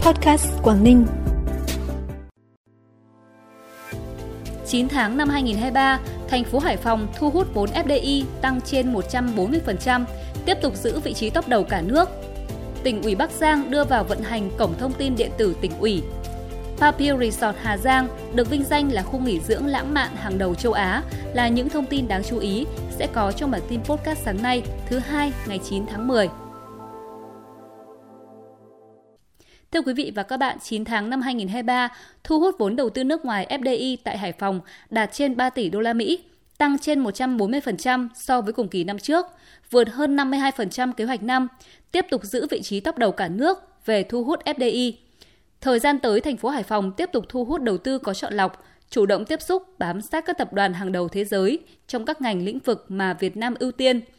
Podcast Quảng Ninh. 9 tháng năm 2023, thành phố Hải Phòng thu hút vốn FDI tăng trên 140%, tiếp tục giữ vị trí top đầu cả nước. Tỉnh ủy Bắc Giang đưa vào vận hành cổng thông tin điện tử tỉnh ủy. Papio Resort Hà Giang được vinh danh là khu nghỉ dưỡng lãng mạn hàng đầu châu Á là những thông tin đáng chú ý sẽ có trong bản tin podcast sáng nay thứ hai ngày 9 tháng 10. Thưa quý vị và các bạn, 9 tháng năm 2023, thu hút vốn đầu tư nước ngoài FDI tại Hải Phòng đạt trên 3 tỷ đô la Mỹ, tăng trên 140% so với cùng kỳ năm trước, vượt hơn 52% kế hoạch năm, tiếp tục giữ vị trí top đầu cả nước về thu hút FDI. Thời gian tới, thành phố Hải Phòng tiếp tục thu hút đầu tư có chọn lọc, chủ động tiếp xúc, bám sát các tập đoàn hàng đầu thế giới trong các ngành lĩnh vực mà Việt Nam ưu tiên –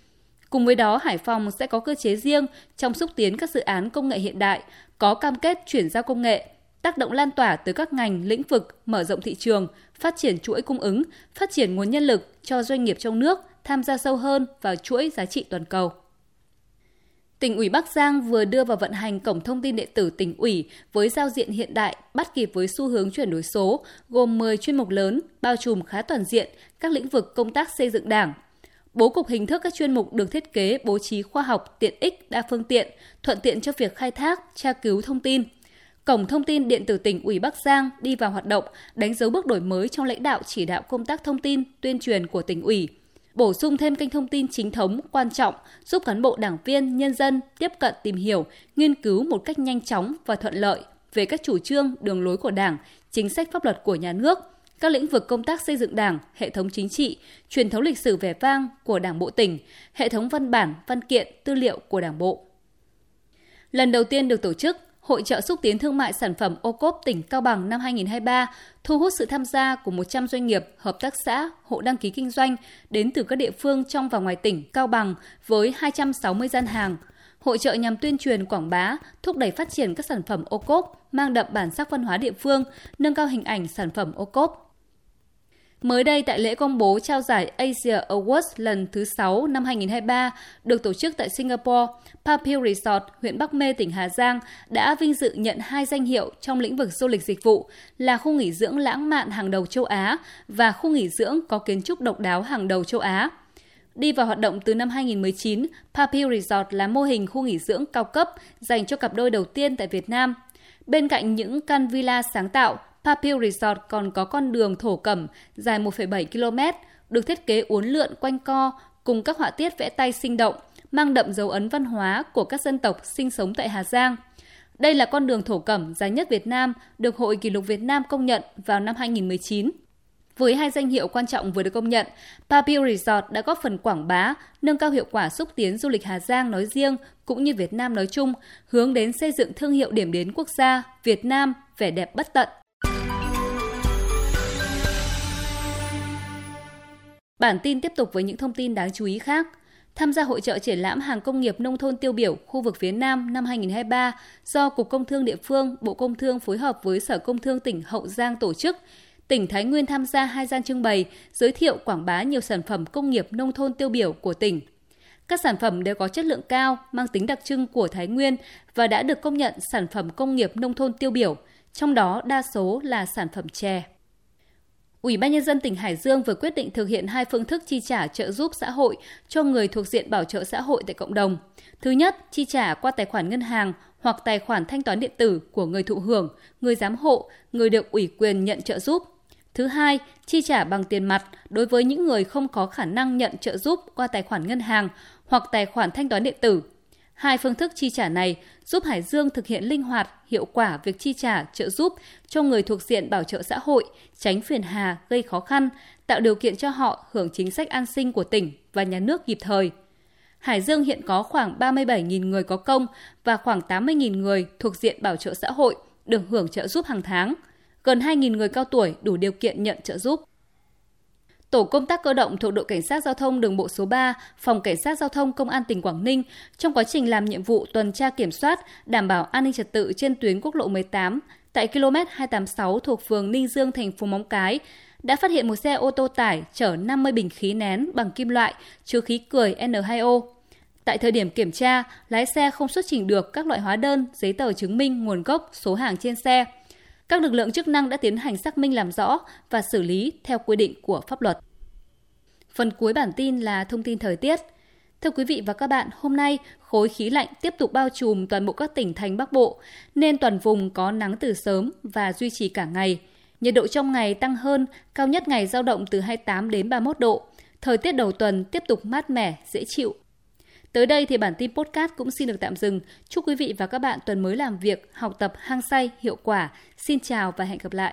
Cùng với đó, Hải Phòng sẽ có cơ chế riêng trong xúc tiến các dự án công nghệ hiện đại, có cam kết chuyển giao công nghệ, tác động lan tỏa tới các ngành, lĩnh vực, mở rộng thị trường, phát triển chuỗi cung ứng, phát triển nguồn nhân lực cho doanh nghiệp trong nước tham gia sâu hơn vào chuỗi giá trị toàn cầu. Tỉnh ủy Bắc Giang vừa đưa vào vận hành cổng thông tin điện tử tỉnh ủy với giao diện hiện đại bắt kịp với xu hướng chuyển đổi số, gồm 10 chuyên mục lớn, bao trùm khá toàn diện các lĩnh vực công tác xây dựng đảng, Bố cục hình thức các chuyên mục được thiết kế bố trí khoa học, tiện ích, đa phương tiện, thuận tiện cho việc khai thác, tra cứu thông tin. Cổng thông tin điện tử tỉnh ủy Bắc Giang đi vào hoạt động, đánh dấu bước đổi mới trong lãnh đạo chỉ đạo công tác thông tin, tuyên truyền của tỉnh ủy. Bổ sung thêm kênh thông tin chính thống, quan trọng, giúp cán bộ đảng viên, nhân dân tiếp cận tìm hiểu, nghiên cứu một cách nhanh chóng và thuận lợi về các chủ trương, đường lối của Đảng, chính sách pháp luật của nhà nước – các lĩnh vực công tác xây dựng Đảng, hệ thống chính trị, truyền thống lịch sử vẻ vang của Đảng bộ tỉnh, hệ thống văn bản, văn kiện, tư liệu của Đảng bộ. Lần đầu tiên được tổ chức, Hội trợ xúc tiến thương mại sản phẩm ô cốp tỉnh Cao Bằng năm 2023 thu hút sự tham gia của 100 doanh nghiệp, hợp tác xã, hộ đăng ký kinh doanh đến từ các địa phương trong và ngoài tỉnh Cao Bằng với 260 gian hàng. Hội trợ nhằm tuyên truyền quảng bá, thúc đẩy phát triển các sản phẩm ô cốp, mang đậm bản sắc văn hóa địa phương, nâng cao hình ảnh sản phẩm ô cốp. Mới đây tại lễ công bố trao giải Asia Awards lần thứ 6 năm 2023 được tổ chức tại Singapore, Papil Resort, huyện Bắc Mê, tỉnh Hà Giang đã vinh dự nhận hai danh hiệu trong lĩnh vực du lịch dịch vụ là khu nghỉ dưỡng lãng mạn hàng đầu châu Á và khu nghỉ dưỡng có kiến trúc độc đáo hàng đầu châu Á. Đi vào hoạt động từ năm 2019, Papil Resort là mô hình khu nghỉ dưỡng cao cấp dành cho cặp đôi đầu tiên tại Việt Nam. Bên cạnh những căn villa sáng tạo, Papil Resort còn có con đường thổ cẩm dài 1,7 km, được thiết kế uốn lượn quanh co cùng các họa tiết vẽ tay sinh động, mang đậm dấu ấn văn hóa của các dân tộc sinh sống tại Hà Giang. Đây là con đường thổ cẩm dài nhất Việt Nam, được Hội Kỷ lục Việt Nam công nhận vào năm 2019. Với hai danh hiệu quan trọng vừa được công nhận, Papil Resort đã góp phần quảng bá, nâng cao hiệu quả xúc tiến du lịch Hà Giang nói riêng cũng như Việt Nam nói chung, hướng đến xây dựng thương hiệu điểm đến quốc gia Việt Nam vẻ đẹp bất tận. Bản tin tiếp tục với những thông tin đáng chú ý khác. Tham gia hội trợ triển lãm hàng công nghiệp nông thôn tiêu biểu khu vực phía Nam năm 2023 do Cục Công Thương địa phương, Bộ Công Thương phối hợp với Sở Công Thương tỉnh Hậu Giang tổ chức. Tỉnh Thái Nguyên tham gia hai gian trưng bày, giới thiệu quảng bá nhiều sản phẩm công nghiệp nông thôn tiêu biểu của tỉnh. Các sản phẩm đều có chất lượng cao, mang tính đặc trưng của Thái Nguyên và đã được công nhận sản phẩm công nghiệp nông thôn tiêu biểu, trong đó đa số là sản phẩm chè. Ủy ban nhân dân tỉnh Hải Dương vừa quyết định thực hiện hai phương thức chi trả trợ giúp xã hội cho người thuộc diện bảo trợ xã hội tại cộng đồng. Thứ nhất, chi trả qua tài khoản ngân hàng hoặc tài khoản thanh toán điện tử của người thụ hưởng, người giám hộ, người được ủy quyền nhận trợ giúp. Thứ hai, chi trả bằng tiền mặt đối với những người không có khả năng nhận trợ giúp qua tài khoản ngân hàng hoặc tài khoản thanh toán điện tử Hai phương thức chi trả này giúp Hải Dương thực hiện linh hoạt, hiệu quả việc chi trả trợ giúp cho người thuộc diện bảo trợ xã hội, tránh phiền hà gây khó khăn, tạo điều kiện cho họ hưởng chính sách an sinh của tỉnh và nhà nước kịp thời. Hải Dương hiện có khoảng 37.000 người có công và khoảng 80.000 người thuộc diện bảo trợ xã hội được hưởng trợ giúp hàng tháng. Gần 2.000 người cao tuổi đủ điều kiện nhận trợ giúp. Tổ công tác cơ động thuộc đội cảnh sát giao thông đường bộ số 3, phòng cảnh sát giao thông công an tỉnh Quảng Ninh trong quá trình làm nhiệm vụ tuần tra kiểm soát, đảm bảo an ninh trật tự trên tuyến quốc lộ 18 tại km 286 thuộc phường Ninh Dương thành phố Móng Cái đã phát hiện một xe ô tô tải chở 50 bình khí nén bằng kim loại chứa khí cười N2O. Tại thời điểm kiểm tra, lái xe không xuất trình được các loại hóa đơn, giấy tờ chứng minh nguồn gốc số hàng trên xe. Các lực lượng chức năng đã tiến hành xác minh làm rõ và xử lý theo quy định của pháp luật. Phần cuối bản tin là thông tin thời tiết. Thưa quý vị và các bạn, hôm nay khối khí lạnh tiếp tục bao trùm toàn bộ các tỉnh thành Bắc Bộ, nên toàn vùng có nắng từ sớm và duy trì cả ngày. Nhiệt độ trong ngày tăng hơn, cao nhất ngày giao động từ 28 đến 31 độ. Thời tiết đầu tuần tiếp tục mát mẻ, dễ chịu. Tới đây thì bản tin podcast cũng xin được tạm dừng. Chúc quý vị và các bạn tuần mới làm việc, học tập hăng say, hiệu quả. Xin chào và hẹn gặp lại.